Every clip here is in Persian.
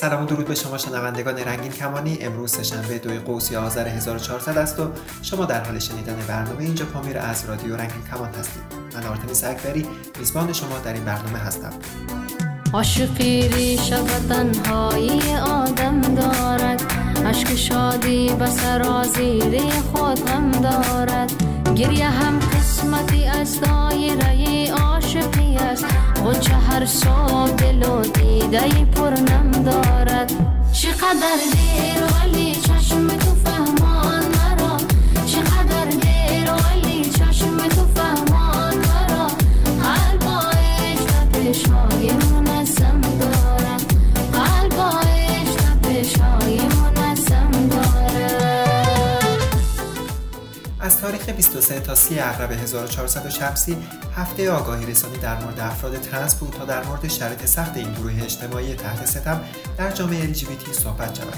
سلام و درود به شما شنوندگان رنگین کمانی. امروز سهشنبه دوی قوسی آذر 1400 است و شما در حال شنیدن برنامه اینجا پامیر از رادیو رنگین کمان هستید. من آرتمیس اکبری میزبان شما در این برنامه هستم. عاشقی ریش و تنهایی آدم دارد عشق شادی به سرازیری خود هم دارد. گریه هم قسمتی از دایره عاشقی است. غنچه هر صبح دل و دیده پر نم دارد. چقدر دیر ولی چشم تو تاریخ 23 تا 30 اغرب 1400 شمسی هفته آگاهی رسانی در مورد افراد ترنس بود تا در مورد شرایط سخت این گروه اجتماعی تحت ستم در جامعه LGBT صحبت شود.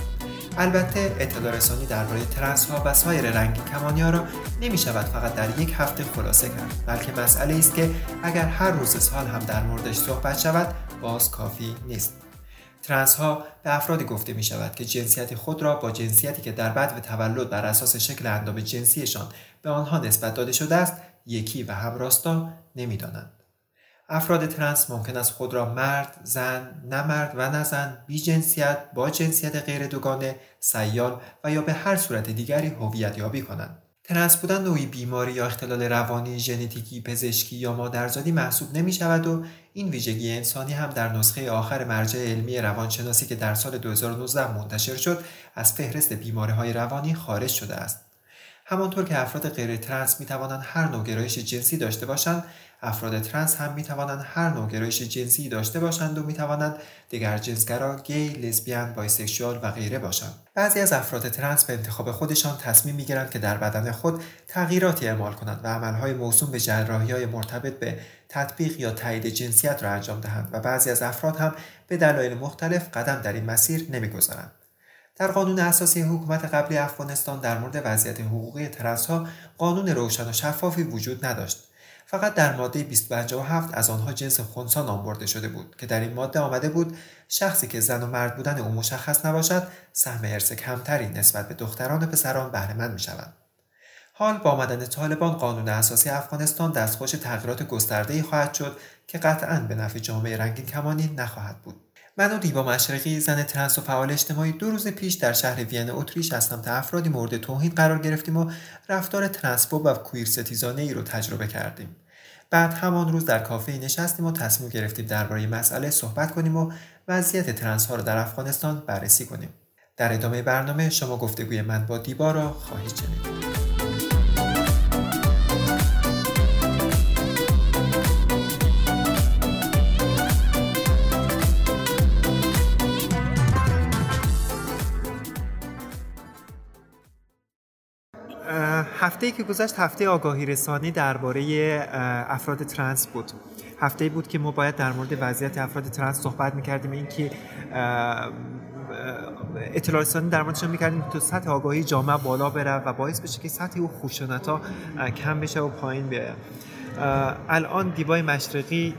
البته اطلاع رسانی درباره ترنس ها و سایر رنگین کمانی ها را نمی شود فقط در یک هفته خلاصه کرد بلکه مسئله است که اگر هر روز سال هم در موردش صحبت شود باز کافی نیست ترنس ها به افرادی گفته می شود که جنسیت خود را با جنسیتی که در بعد تولد بر اساس شکل اندام جنسیشان به آنها نسبت داده شده است یکی و همراستا نمی‌دانند. افراد ترنس ممکن است خود را مرد، زن، نمرد و نزن، بی جنسیت، با جنسیت غیر دوگانه، سیال و یا به هر صورت دیگری هویت یابی کنند. ترنس بودن نوعی بیماری یا اختلال روانی، ژنتیکی، پزشکی یا مادرزادی محسوب نمی شود و این ویژگی انسانی هم در نسخه آخر مرجع علمی روانشناسی که در سال 2019 منتشر شد از فهرست بیماری های روانی خارج شده است. همانطور که افراد غیر ترنس می توانند هر نوع گرایش جنسی داشته باشند افراد ترنس هم می توانند هر نوع گرایش جنسی داشته باشند و می توانند دیگر جنسگرا، گی، لزبیان، بایسکشوال و غیره باشند. بعضی از افراد ترنس به انتخاب خودشان تصمیم می گیرند که در بدن خود تغییراتی اعمال کنند و عملهای موسوم به جراحی های مرتبط به تطبیق یا تایید جنسیت را انجام دهند و بعضی از افراد هم به دلایل مختلف قدم در این مسیر نمی‌گذارند. در قانون اساسی حکومت قبلی افغانستان در مورد وضعیت حقوقی ترنس ها قانون روشن و شفافی وجود نداشت. فقط در ماده 257 از آنها جنس خونسا نام برده شده بود که در این ماده آمده بود شخصی که زن و مرد بودن او مشخص نباشد سهم ارث کمتری نسبت به دختران و پسران بهرهمند می شوند. حال با آمدن طالبان قانون اساسی افغانستان دستخوش تغییرات گسترده‌ای خواهد شد که قطعا به نفع جامعه رنگین کمانی نخواهد بود. من و مشرقی زن ترنس و فعال اجتماعی دو روز پیش در شهر وین اتریش از سمت افرادی مورد توهین قرار گرفتیم و رفتار ترنسفوب و کویر ستیزانه ای رو تجربه کردیم. بعد همان روز در کافه نشستیم و تصمیم گرفتیم درباره مسئله صحبت کنیم و وضعیت ترنس ها را در افغانستان بررسی کنیم. در ادامه برنامه شما گفتگوی من با دیبا را خواهید شنید. هفته که گذشت هفته آگاهی رسانی درباره افراد ترنس بود. هفته بود که ما باید در مورد وضعیت افراد ترنس صحبت می‌کردیم اینکه اطلاع رسانی در موردشان می‌کردیم تا سطح آگاهی جامعه بالا بره و باعث بشه که سطح او خشونت ها کم بشه و پایین بیاد الان دیبای مشرقی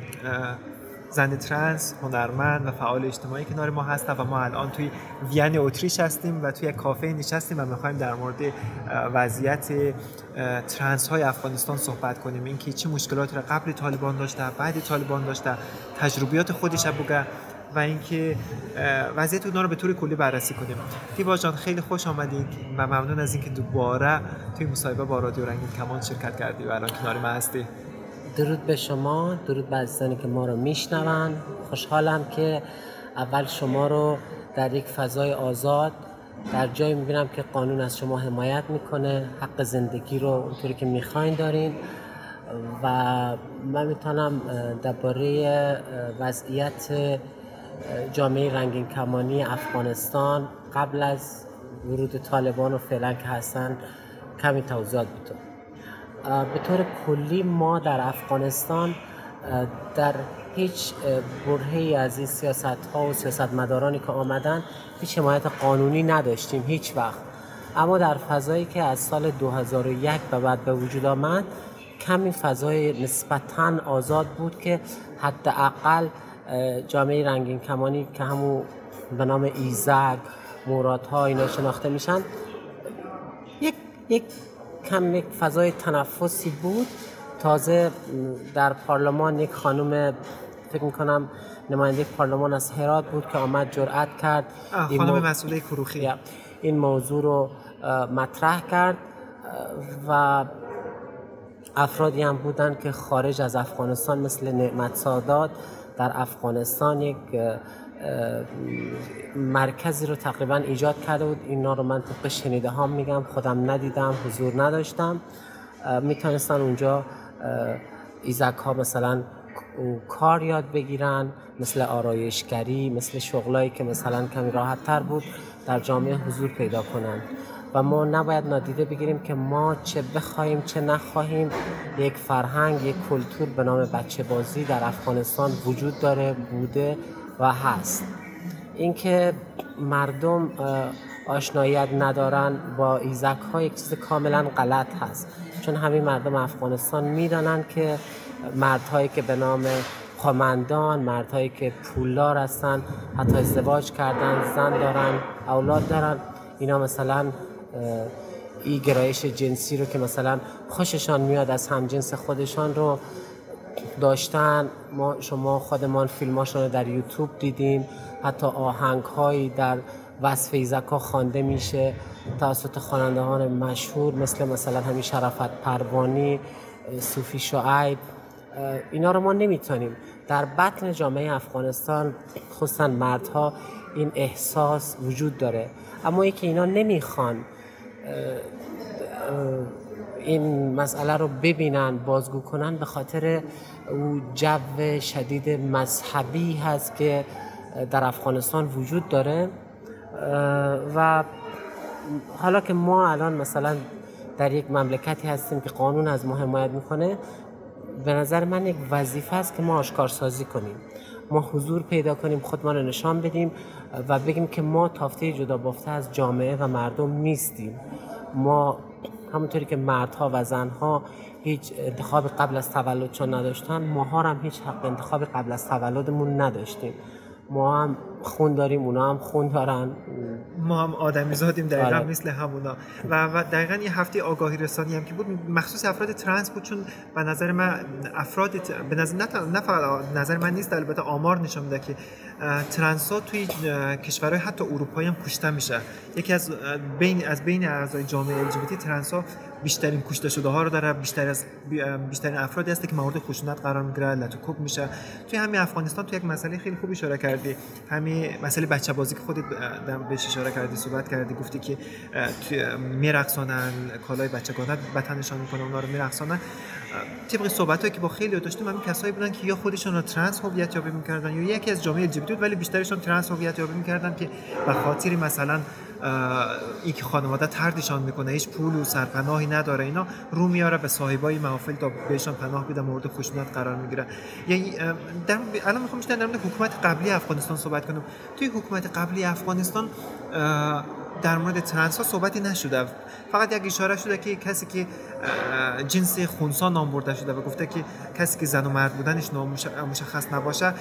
زن ترنس هنرمند و فعال اجتماعی کنار ما هستن و ما الان توی وین اتریش هستیم و توی کافه نشستیم و می‌خوایم در مورد وضعیت ترنس های افغانستان صحبت کنیم. اینکه چه مشکلاتی را قبل طالبان داشته بعد طالبان داشته تجربیات خودش بگه و اینکه وضعیت اونها رو به طور کلی بررسی کنیم. دیبا جان خیلی خوش آمدید و ممنون از اینکه دوباره توی مصاحبه با رادیو رنگین کمان شرکت کردی و الان کنار ما هستی. درود به شما درود به عزیزانی که ما رو میشنون. خوشحالم که اول شما رو در یک فضای آزاد در جایی می‌بینم که قانون از شما حمایت می‌کنه حق زندگی رو اونطوری که می‌خواین دارین. و من می‌تونم درباره وضعیت جامعه رنگین کمانی افغانستان قبل از ورود طالبان و فعلا که هستن کمی توضیحات بدم به طور کلی ما در افغانستان در هیچ برهی از این سیاست ها و سیاست مدارانی که آمدن هیچ حمایت قانونی نداشتیم هیچ وقت. اما در فضایی که از سال 2001 به بعد به وجود آمد کمی فضای نسبتا آزاد بود که حداقل جامعه رنگین کمانی که همون به نام ایزک مورات ها اینا شناخته میشن یک, یک کم یک فضای تنفسی بود. تازه در پارلمان یک خانم فکر می‌کنم نماینده پارلمان از هرات بود که آمد جرأت کرد. خانم مسئوله کروخی. این موضوع رو مطرح کرد. و افرادی هم بودن که خارج از افغانستان مثل نعمت سادات در افغانستان یک مرکزی رو تقریبا ایجاد کرده بود. اینا رو من طبق شنیده ها میگم. خودم ندیدم حضور نداشتم. می‌تونستن اونجا ایزک ها مثلا کار یاد بگیرن مثل آرایشگری مثل شغلایی که مثلا کمی راحت تر بود در جامعه حضور پیدا کنند و ما نباید نادیده بگیریم که ما چه بخواهیم چه نخواهیم. یک فرهنگ یک کلتور به نام بچه بازی در افغانستان وجود داره بوده. و هست. اینکه مردم آشنایت ندارن با ایزک ها یک چیز کاملا غلط هست. چون همین مردم افغانستان می‌دانند که مردهایی که به نام خامندان مردهایی که پولدار هستن حتی ازدواج کردن زن دارن اولاد دارن. اینا مثلا ای گرایش جنسی رو که مثلا خوششان میاد از همجنس خودشان رو داشتن ما شما خودمان فیلماشون رو در یوتیوب دیدیم حتی آهنگ هایی در وصف ایزکا خوانده میشه. توسط خوانندگان مشهور مثل مثلا همین شرفت پروانی صوفی شعیب اینا رو ما نمی‌تونیم. در بطن جامعه افغانستان خصوصا مردها این احساس وجود داره. اما ای که اینا نمی‌خوان این مسئله رو ببینن بازگو کنن به خاطر او جو شدید مذهبی هست که در افغانستان وجود داره. و حالا که ما الان مثلا در یک مملکتی هستیم که قانون از ما حمایت می‌کنه به نظر من یک وظیفه است که ما آشکارسازی کنیم. ما حضور پیدا کنیم خودمان رو نشان بدیم و بگیم که ما تافته جدا بافته از جامعه و مردم نیستیم. ما همونطوری که مردها و زنها هیچ انتخاب قبل از تولد چون نداشتن ماها هم هیچ حق انتخاب قبل از تولدمون نداشتیم. ما هم خون داریم اونا هم خون دارن. ما هم آدمی زادیم دقیقا آره. مثل همونا. و, و دقیقا یه هفته آگاهی رسانی هم که بود مخصوص افراد ترنس بود چون به نظر من افراد به نظر نه فقط نظر من نیست البته آمار نشون میده که ترنس ها توی کشورهای حتی اروپایی هم کشته میشه. یکی از بین از بین اعضای جامعه ال ترنس ها بیشترین کشته شده ها رو داره بیشتر از بیشترین افرادی هست که مورد خشونت قرار می‌گیره لت‌وکوب میشه. توی همین افغانستان تو یک مسئله خیلی خوب اشاره کردی. همین مسئله بچه بازی که خودت بهش اشاره کردی صحبت کردی گفتی که میرقصانن کالای بچگانه به تنشان می‌کنه اونا رو میرقصانن. طبق صحبتایی که با خیلی داشتیم همین کسایی بودن که یا خودشون رو ترنس هویت یابی می‌کردن یا یکی از جامعه LGBT ولی بیشترشون ترنس هویت یابی می‌کردن که به خاطر مثلا این که خانواده تردشان می‌کنه هیچ پول و سرپناهی نداره اینا رو میاره به صاحبای محافل تا بهشان پناه بده مورد خشونت قرار می‌گیره. یعنی در الان می‌خوام بیشتر در حکومت قبلی افغانستان صحبت کنم. توی حکومت قبلی افغانستان در مورد ترنس ها صحبتی نشده. فقط یک اشاره شده که کسی که جنس خونسا نام برده شده و گفته که کسی که زن و مرد بودنش مشخص نباشه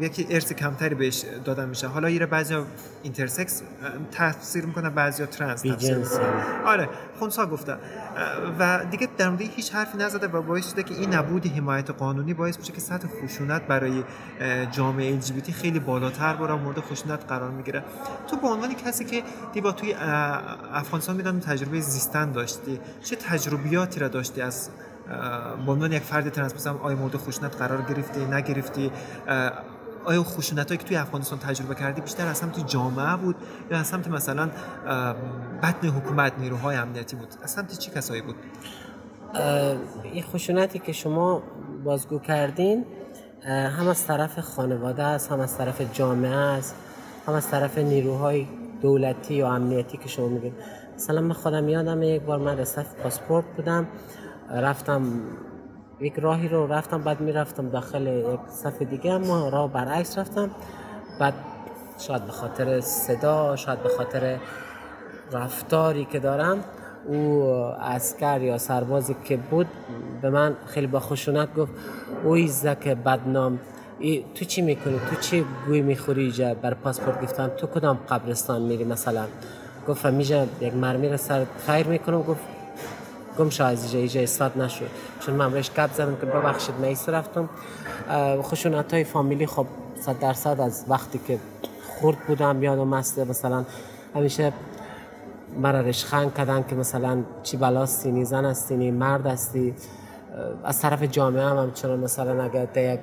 یکی ارث کمتری بهش داده میشه. حالا یه بعضی intersex تفسیر می‌کنه بعضی ترنس تفسیر آره. خونسا گفته. و دیگه در مورد هیچ حرفی نزده و باعث شده که این نبود حمایت قانونی باعث میشه که سطح خشونت برای جامعه LGBT خیلی بالاتر بره مورد خشونت قرار می‌گیره. تو به عنوان کسی که دیبا توی افغانستان می‌دونم تجربه زیستن داشتی چه تجربیاتی را داشتی از به عنوان یک فرد ترنس مثلا آیا مورد خشونت قرار گرفتی نگرفتی؟ آیا خشونت که توی افغانستان تجربه کردی بیشتر از سمت جامعه بود یا از سمت مثلا بطن حکومت نیروهای امنیتی بود؟ از سمت چی کسایی بود؟ این خشونتی که شما بازگو کردین هم از طرف خانواده است هم از طرف جامعه است هم از طرف نیروهای دولتی و امنیتی که شما میگید مثلا من خودم یادم یک بار من رسف پاسپورت بودم رفتم یک راهی رو رفتم بعد می‌رفتم داخل یک صف دیگه اما راه برعکس رفتم. بعد شاید به خاطر صدا شاید به خاطر رفتاری که دارم او اسکر یا سربازی که بود به من خیلی با خشونت گفت او ایزک بدنام تو چی می‌کنی؟ تو چی گوی می‌خوری اینجا بر پاسپورت گفتن تو کدام قبرستان میری مثلا؟ گفت میجا یک مرمی را سر خیر می‌کنم. گفت گم شو از اینجا اینجا استاد نشو. چون من بهش گپ زدم که ببخشید ایسا رفتم. خشونت های فامیلی خب صد درصد از وقتی که خورد بودم یادم مسته مثلا همیشه مرا رشخنگ کردن که مثلا چی بلاستی زن هستی مرد هستی از طرف جامعه هم همچنان مثلا اگر یک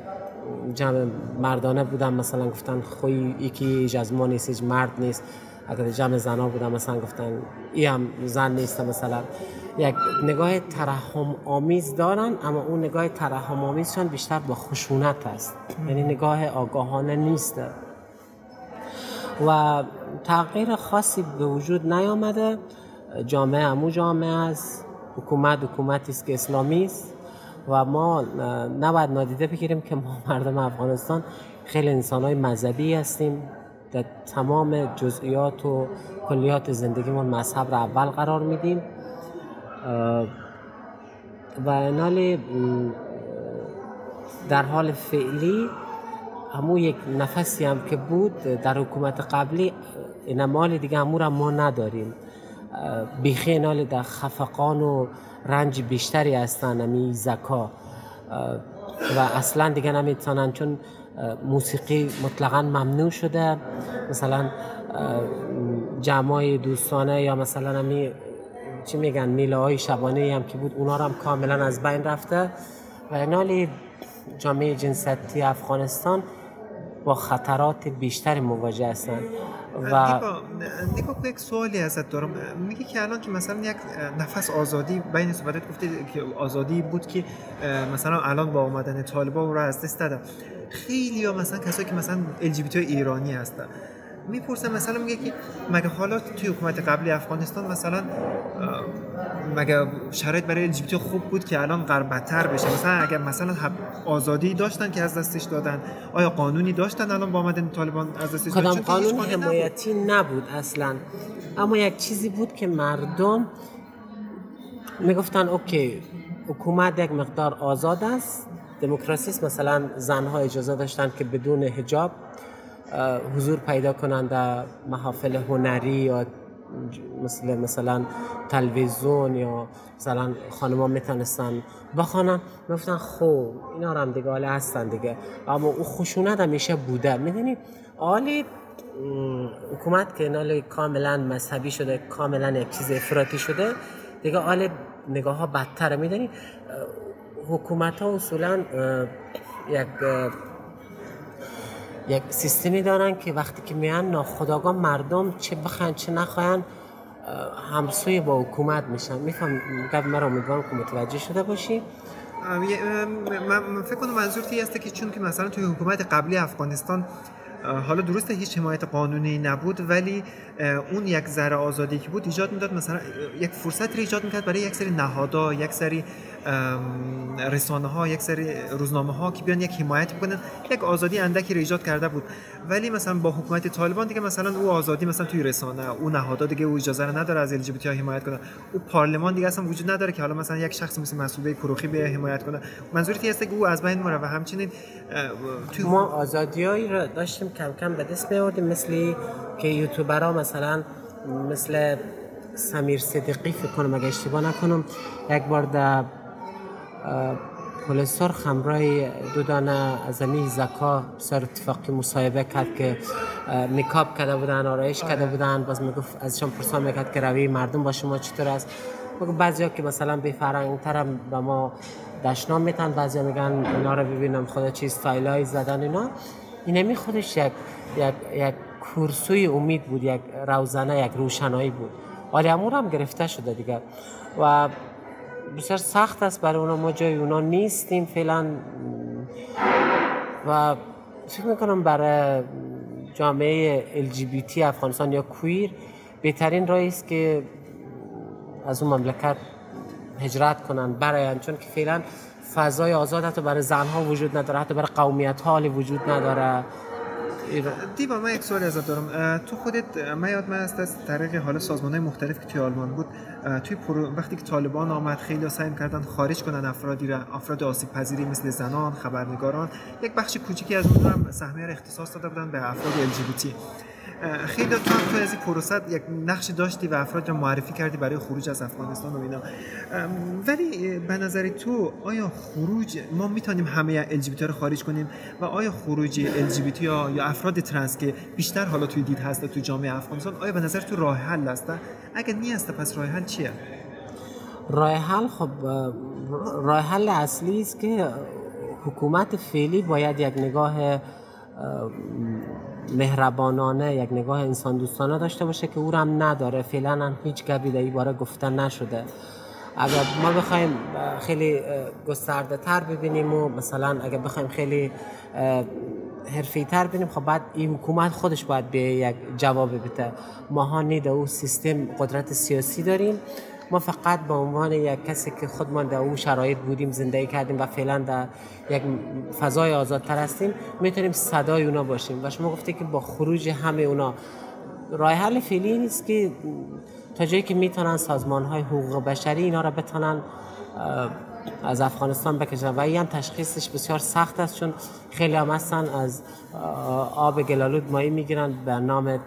جمع مردانه بودم مثلا گفتن خوی یکی از ما نیست مرد نیست. اگر جمع زنا بودم مثلا گفتن ای هم زن نیست مثلا. یک نگاه ترحم آمیز دارن اما اون نگاه ترحم آمیزشان بیشتر با خشونت است. یعنی نگاه آگاهانه نیست. و تغییر خاصی به وجود نیامده. جامعه همو جامعه است. حکومت حکومتی است که اسلامی است. و ما نباید نادیده بگیریم که ما مردم افغانستان خیلی انسان های مذهبی هستیم. در تمام جزئیات و کلیات زندگیمون مذهب را اول قرار میدیم. و نال در حال فعلی همون یک نفسی هم که بود در حکومت قبلی این دیگه همون ما نداریم. بیخی نال در خفقان و رنج بیشتری هستن همی زکا و اصلا دیگه نمی‌تونن چون موسیقی مطلقا ممنوع شده. مثلا جمعای دوستانه یا مثلا همی چی میگن میله های شبانه هم که بود اونا هم کاملا از بین رفته. و نالی جامعه جنسیتی افغانستان با خطرات بیشتری مواجه هستند. و نیکا یک سوالی ازت دارم. میگه که الان که مثلا یک نفس آزادی بین صحبتت گفته که آزادی بود که مثلا الان با آمدن طالبان رو از دست دادم خیلی یا مثلا کسایی که مثلا ال ایرانی هستن. می‌پرسم مثلا میگه که مگه حالا توی حکومت قبلی افغانستان مثلا مگه شرایط برای الژیبیتی خوب بود که الان بدتر بشه؟ مثلا اگر مثلا آزادی داشتن که از دستش دادن آیا قانونی داشتن الان با آمدن طالبان از دستش کدام قانون حمایتی نبود. نبود اصلا. اما یک چیزی بود که مردم می‌گفتن اوکی حکومت یک مقدار آزاد است. دموکراسی مثلا زنها اجازه داشتن که بدون حجاب حضور پیدا کنند در محافل هنری یا مثل مثلا تلویزیون یا مثلا خانما می‌تونستن بخوانن. میفتن خب اینا هم دیگه حالا هستن دیگه. اما او خشونت همیشه بوده. می‌دونی؟ آلی حکومت که نال کاملا مذهبی شده کاملا یک چیز افراطی شده دیگه آل نگاه ها بدتره. می‌دونی؟ حکومت ها اصولا یک یک سیستمی دارن که وقتی که میان ناخداگاه مردم چه بخواین چه نخواین همسوی با حکومت میشن. میفهم گفت مرا امیدوارم که متوجه شده باشی. من فکر کنم منظور تی هسته که چون که مثلا توی حکومت قبلی افغانستان حالا درسته هیچ حمایت قانونی نبود ولی اون یک ذره آزادی که بود ایجاد می‌داد. مثلا یک فرصت ایجاد می‌کرد برای یک سری نهادها یک سری رسانه ها یک سری روزنامه ها که بیان یک حمایت بکنن یک آزادی اندکی ایجاد کرده بود. ولی مثلا با حکومت طالبان دیگه مثلا او آزادی مثلا توی رسانه او نهادها دیگه او اجازه رو نداره از ال حمایت کنه. او پارلمان دیگه اصلا وجود نداره که حالا مثلا یک شخص مثل مسعود کروخی به حمایت کنه. منظورتی هست که او از بین مره و همچنین تو ما آزادیایی رو داشتیم کم کم به دست میآوردیم مثل که یوتیوبرها مثلا مثل سمیر صدیقی فکر کنم اگه اشتباه نکنم یک بار در پل سرخ همراه دو دانه از امی زکا سر اتفاقی مصاحبه کرد که میکاب کرده بودن آرایش کرده بودن. باز می‌گفت ازشان پرسان می‌کرد که روی مردم با شما چطور است؟ بعضی بعضیا که مثلا به فرنگ تر به ما دشنام میتن بعضیا میگن اینا رو ببینم خدا چیز ستایلای زدن اینا. اینمی خودش یک یک یک کورسوی امید بود یک روزنه یک روشنایی بود. ولی امور هم گرفته شده دیگه. و بسیار سخت است برای اونا. ما جای اونا نیستیم فعلا. و فکر می‌کنم برای جامعه LGBT افغانستان یا کویر بهترین راهی است که از اون مملکت هجرت کنن برای چون که فعلا فضای آزاد حتی برای زنها وجود نداره حتی برای قومیت حالی وجود نداره. دیوا من یک سوال ازت دارم. تو خودت من یاد من است از طریق حال سازمان های مختلف که توی آلمان بود توی وقتی که طالبان آمد خیلی سعی کردن خارج کنن افرادی را افراد آسیب پذیری مثل زنان خبرنگاران. یک بخش کوچیکی از اون هم سهمیه را اختصاص داده بودن به افراد ال خیلی تو هم تو از این پروسه یک نقش داشتی و افراد را معرفی کردی برای خروج از افغانستان و اینا. ولی به نظر تو آیا خروج ما می‌تونیم همه ال رو خارج کنیم و آیا خروج ال یا یا افراد ترنس که بیشتر حالا توی دید هست تو جامعه افغانستان آیا به نظر تو راه حل هست اگر نیست پس راه حل چیه؟ راه حل خب راه حل اصلی است که حکومت فعلی باید یک نگاه مهربانانه یک نگاه انسان دوستانه داشته باشه که او هم نداره. فعلا هم هیچ گبی در باره گفتن نشده. اگر ما بخوایم خیلی گسترده تر ببینیم و مثلا اگر بخوایم خیلی حرفی تر ببینیم خب بعد این حکومت خودش باید به یک جواب بده. ما ها نید او سیستم قدرت سیاسی داریم. ما فقط به عنوان یک کسی که خودمان در اون شرایط بودیم زندگی کردیم و فعلا در یک فضای آزادتر هستیم می‌تونیم صدای اونا باشیم. و شما گفته که با خروج همه اونا. راه حل فعلی نیست که تا جایی که می‌تونن سازمان های حقوق بشری اینا را بتونن از افغانستان بکشن. و این تشخیصش بسیار سخت است چون خیلی هم هستن از آب گلالود مایی می‌گیرن به نام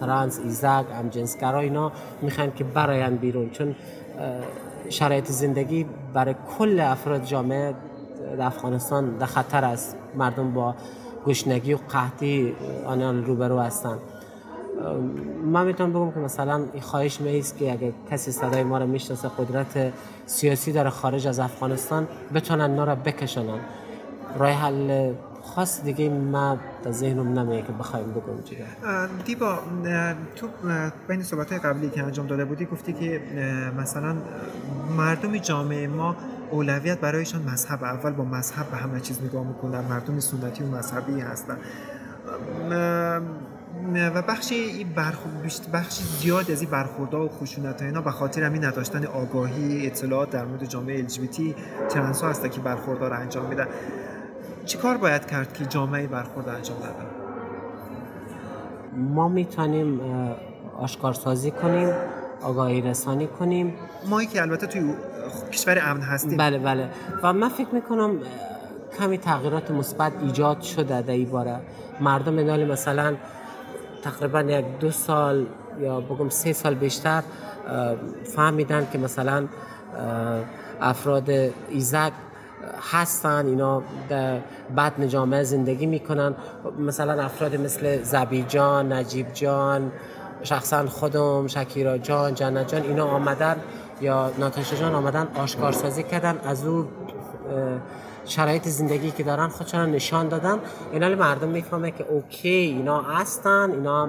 ترانس ایزاگ همجنسگرا اینا می‌خوان که براین بیرون. چون شرایط زندگی برای کل افراد جامعه در افغانستان در خطر است. مردم با گشنگی و قحطی آنان روبرو هستند من می‌تونم بگم که مثلا این خواهش میست که اگه کسی صدای ما رو می‌شناسه قدرت سیاسی داره خارج از افغانستان بتونن اینا را بکشنن راه حل خاص دیگه ما در ذهنم نمیه که بخوایم بگم چیه دیبا تو بین صحبت قبلی که انجام داده بودی گفتی که مثلا مردم جامعه ما اولویت برایشان مذهب اول با مذهب به همه چیز نگاه می‌کنن. مردم سنتی و مذهبی هستن. و بخشی برخورد بخشی زیاد از این برخوردها و خشونت اینا به خاطر همین نداشتن آگاهی اطلاعات در مورد جامعه LGBT ترنس ها هست که برخوردها رو انجام میدن. چی کار باید کرد که جامعه برخورد انجام دادن ما می‌تونیم آشکارسازی کنیم آگاهی رسانی کنیم. مایی که البته توی کشور امن هستیم. بله بله. و من فکر می‌کنم کمی تغییرات مثبت ایجاد شده در این باره. مردم مثلا تقریبا یک دو سال یا بگم سه سال بیشتر فهمیدن که مثلا افراد ایزک هستن اینا در بطن جامعه زندگی می‌کنن. مثلا افراد مثل زبی جان نجیب جان شخصا خودم شکیرا جان جنت جان اینا آمدن یا ناتاشا جان آمدن آشکارسازی کردن. از او شرایط زندگی که دارن خودشان نشان دادن. اینا مردم می‌فهمه که اوکی اینا هستن اینا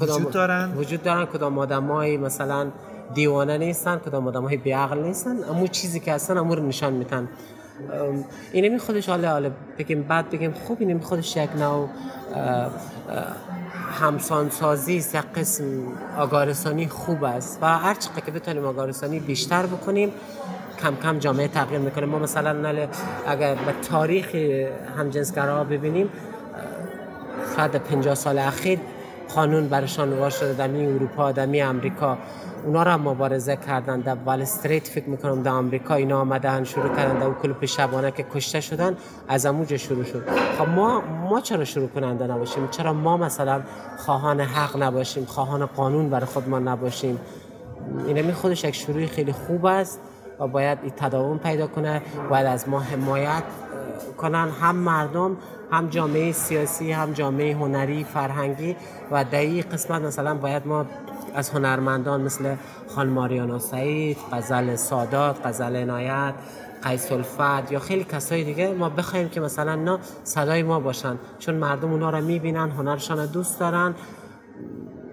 کدام وجود دارن. وجود دارن. کدام آدمای مثلا دیوانه نیستن کدام آدم های بیعقل نیستن. اما چیزی که هستن امور نشان میتن اینمی خودش حالا حالا بگیم بعد بگیم خوب اینمی خودش یک نوع همسانسازی است یک قسم آگارسانی خوب است. و هر چقدر که بتونیم آگارسانی بیشتر بکنیم کم کم جامعه تغییر می‌کنه. ما مثلا نل اگر به تاریخ همجنسگرا ببینیم شاید 50 سال اخیر قانون برشان وار شده در اروپا در امریکا اونا را مبارزه کردن در وال استریت فکر می‌کنم در آمریکا اینا آمدن شروع کردن در کلوپ شبانه که کشته شدن از اموجه شروع شد. خب ما ما چرا شروع کننده نباشیم؟ چرا ما مثلا خواهان حق نباشیم؟ خواهان قانون برای خودمان نباشیم؟ این خودش یک شروع خیلی خوب است. و باید این تداوم پیدا کنه. باید از ما حمایت کنن هم مردم هم جامعه سیاسی هم جامعه هنری فرهنگی و در این قسمت. مثلا باید ما از هنرمندان مثل خان ماریانا سعید غزل سادات غزل عنایت قیس الفت یا خیلی کسای دیگه ما بخوایم که مثلا نه صدای ما باشن. چون مردم اونا رو می‌بینن هنرشان دوست دارن.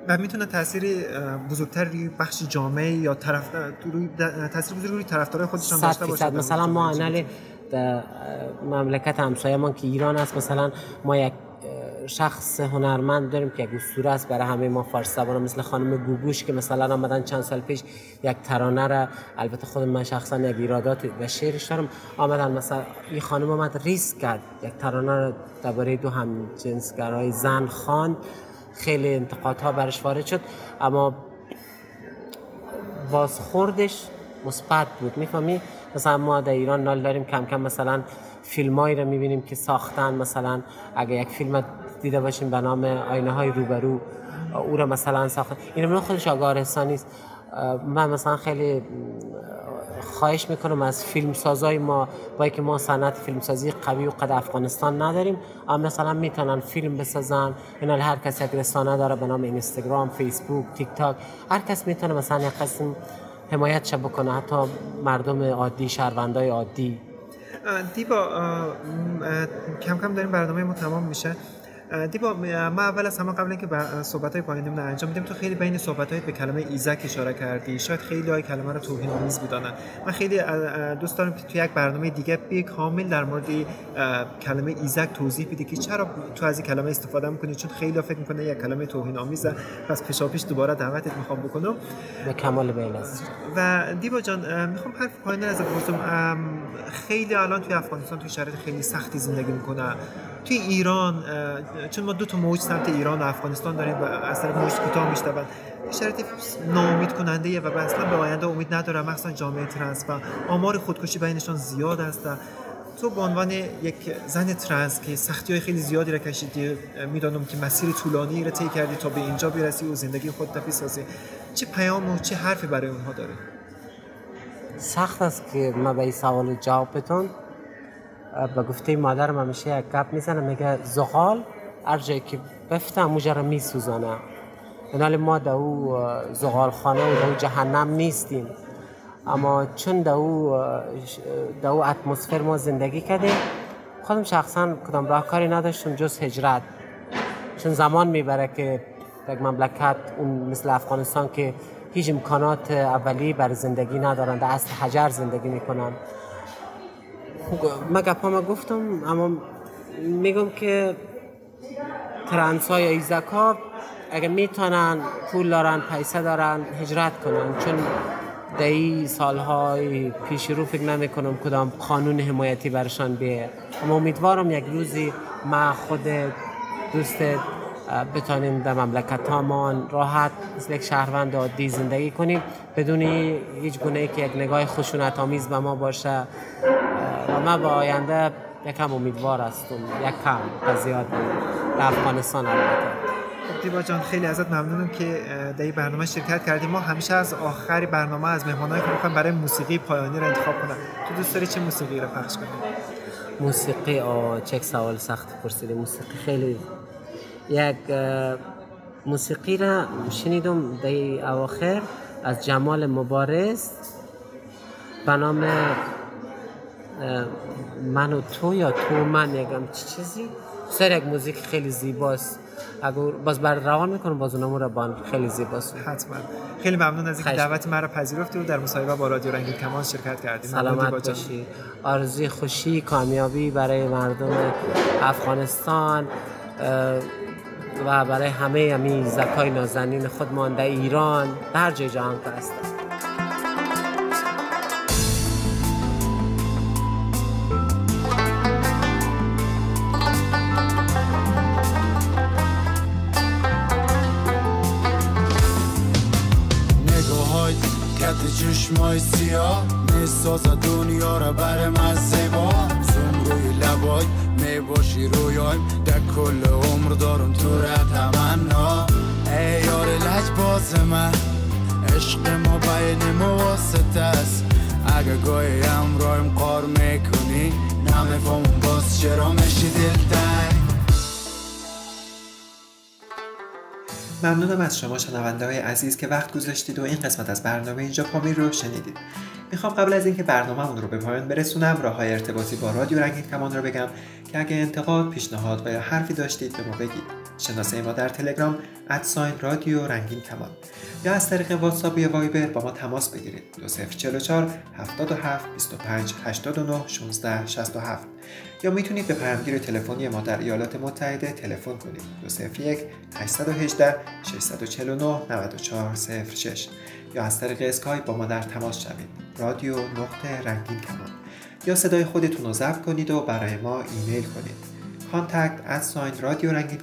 و می‌تونه تاثیر بزرگتر روی بخش جامعه یا طرف روی تاثیر بزرگ روی طرفدارای خودشان داشته باشه. مثلا ما انال در مملکت همسایه ما که ایران است مثلا ما یک شخص هنرمند داریم که یک اسطوره است برای همه ما فارسی زبان مثل خانم گوگوش که مثلا آمدن چند سال پیش یک ترانه را البته خود من شخصا یک ایرادات و شعرش دارم آمدن مثلا این خانم آمد ریسک کرد یک ترانه را درباره دو هم جنسگرای زن خواند. خیلی انتقادها برش وارد شد اما بازخوردش مثبت بود. می‌فهمی؟ مثلا ما در ایران نال داریم کم کم مثلا فیلمایی رو می‌بینیم که ساختن. مثلا اگه یک فیلم دیده باشیم به نام آینه های روبرو او رو مثلا ساختن این من خودش آگاه نیست من مثلا خیلی خواهش می‌کنم از فیلم سازای ما با که ما صنعت فیلم سازی قوی و قد افغانستان نداریم اما مثلا می‌تونن فیلم بسازن. اینا هر کس یک رسانه داره به نام اینستاگرام فیسبوک تیک تاک هر کس می‌تونه مثلا یک قسم حمایت بکنه حتی مردم عادی شهروندای عادی. دیبا کم کم داریم برنامه ما تمام میشه. دیبا ما اول از همه قبل اینکه صحبت های پایانیمون انجام بدیم تو خیلی بین صحبت به کلمه ایزک اشاره کردی. شاید خیلی های کلمه رو توهین آمیز بدانن من خیلی دوست دارم که تو یک برنامه دیگه بی کامل در مورد کلمه ایزک توضیح بدی که چرا تو از این کلمه استفاده می‌کنی؟ چون خیلی فکر می‌کنه یک کلمه توهین آمیزه پس پیشاپیش دوباره دعوتت می‌خوام بکنم. به کمال بیل و دیبا جان می‌خوام حرف پایانی از خیلی الان توی افغانستان توی شرایط خیلی سختی زندگی می‌کنه. توی ایران چون ما دو تا موج سمت ایران و افغانستان داریم و طرف موج کوتاه میشنون. شرایط ناامید کننده و اصلا به آینده امید نداره مخصوصا جامعه ترنس و آمار خودکشی بینشان زیاد است. تو به عنوان یک زن ترنس که سختی های خیلی زیادی را کشیدی می‌دانم که مسیر طولانی را طی کردی تا به اینجا برسی و زندگی خود تفی سازی. چه پیام و چه حرفی برای اونها داره سخت است که ما به این سوال جواب بتون به گفته مادرم همیشه یک گپ می‌زنه میگه زغال هر جایی که بفته موجه رو میسوزانه حال ما در او زغال خانه و در او جهنم نیستیم. اما چون در او, در او اتمسفر ما زندگی کردیم خودم شخصا کدام راهکاری نداشتم جز هجرت. چون زمان می‌بره که در مملکت اون مثل افغانستان که هیچ امکانات اولی برای زندگی ندارن در اصل حجر زندگی می‌کنن من گپا گفتم اما میگم که ترنس های ایزک اگه می‌تونن پول دارن پیسه دارن هجرت کنن. چون این سالهای پیش رو فکر نمی کنم کدام قانون حمایتی برشان بیه. اما امیدوارم یک روزی ما خود دوست بتانیم در مملکت هامان راحت مثل یک شهروند عادی زندگی کنیم. بدون هیچ گونه که یک نگاه خشونت آمیز به ما باشه. و من به آینده یکم امیدوار هستم. یک کم و زیاد در افغانستان البته. خب دیبا جان خیلی ازت ممنونم که در این برنامه شرکت کردیم ما همیشه از آخری برنامه از مهمانایی که می‌خوایم برای موسیقی پایانی رو انتخاب کنم. تو دوست داری چه موسیقی رو پخش کنیم موسیقی آه چک سوال سخت پرسیدی موسیقی خیلی یک موسیقی را شنیدم در اواخر از جمال مبارز. به نام من و تو یا تو من یکم چی چیزی؟ سر یک موزیک خیلی زیباست. اگر باز بر روان می‌کنم باز اونمو رو بان خیلی زیباست. حتما. خیلی ممنون از اینکه دعوت مرا پذیرفتی و در مصاحبه با رادیو رنگین کمان شرکت کردیم سلامت باشی. آرزوی خوشی کامیابی برای مردم افغانستان و برای همه همی زکای نازنین خودمان در ایران در جای جهان که چشمای سیاه میساز دنیا را بر من زیبا. زوم روی لبای می‌باشی رویایم در کل عمر دارم تو را تمنا. ای یار لج باز من عشق ما بین مواسطه است. اگه گاهی امرایم قار می‌کنی نمیفهم باز چرا میشی دلتنگ؟ ممنونم از شما شنونده های عزیز که وقت گذاشتید و این قسمت از برنامه اینجا پامیر رو شنیدید. می‌خوام قبل از اینکه برنامهمون رو به پایان برسونم راه های ارتباطی با رادیو رنگین کمان رو بگم که اگه انتقاد پیشنهاد و یا حرفی داشتید به ما بگید. شناسه ما در تلگرام ادساین رادیو رنگین کمان یا از طریق واتساپ یا وایبر با ما تماس بگیرید. 2044 77 25 89 16 67 یا می‌تونید به پیامگیر تلفنی ما در ایالات متحده تلفن کنید. 201 818 649 9406 یا از طریق اسکایپ با ما در تماس شوید. رادیو نقطه رنگین کمان. یا صدای خودتون رو ضبط کنید و برای ما ایمیل کنید. contact at رادیو رنگین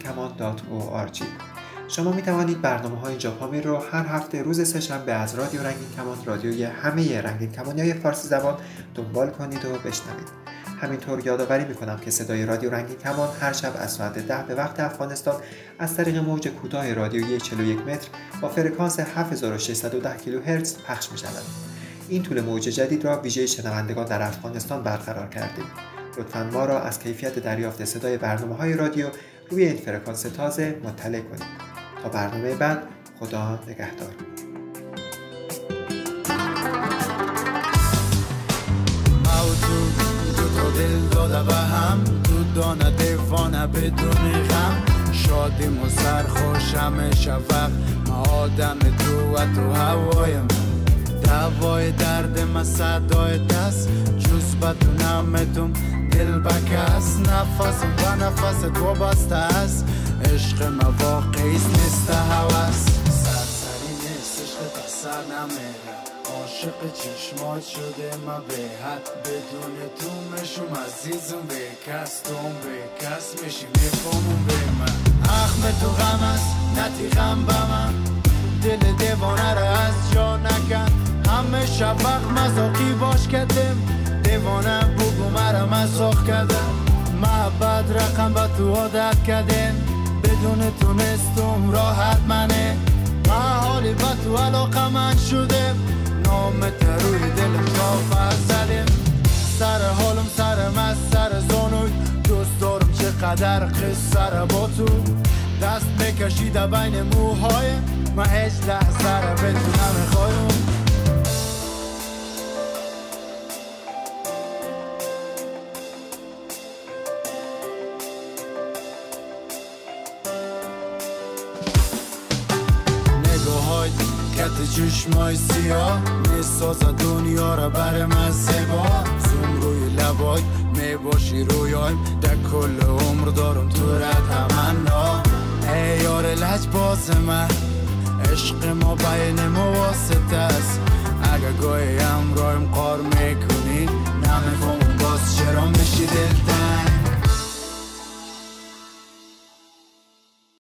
شما می توانید برنامه های رو هر هفته روز سهشنبه از رادیو رنگین کمان رادیوی همه رنگین کمانی های فارسی زبان دنبال کنید و بشنوید. همینطور یادآوری می‌کنم که صدای رادیو رنگین کمان هر شب از ساعت ده به وقت افغانستان از طریق موج کوتاه رادیویی 41 متر با فرکانس 7610 کیلوهرتز پخش می شود. این طول موج جدید را ویژه شنوندگان در افغانستان برقرار کردیم. لطفا ما را از کیفیت دریافت صدای برنامه های رادیو روی این فرکانس تازه مطلع کنید. تا برنامه بعد خدا نگهدار دل داده به هم تو دانه دیوانه بدون غم. شادیم و سرخوشم شفق ما آدم تو و تو هوایم دوای درد ما صدای دست جز نمتم دل بکس نفسم و نفس تو بسته است. عشق ما واقعیست نیست هوس. عاشق چشمات شده ما به حد بدون تو مشوم. عزیزم به کس توم به کس میشی میفهمون به من. اخم تو غم است نتی غم به من. دل دیوانه را از جا نکن. همه شب وقت مزاقی باش کردم دیوانه بگو مرا مزاق کردم محبت رقم به تو عادت کردم بدون تونستم راحت منه. من حالی با تو علاقه من شده. نام روی دلم تا زدیم سر حالم سر من سر زانوی. دوست دارم چقدر قصه با تو دست بکشیده بین موهای. من هیچ لحظه رو بتونم خواهیم چشمای سیاه میساز دنیا را بر من زیبا. زم روی لبای می‌باشی رویایم در کل عمر دارم تو را تمنا. ای یار لجباز من عشق ما بین ما واسطه است. اگر گاهی امرایم قار می‌کنی نمی‌خوام باز چرا میشی دلتن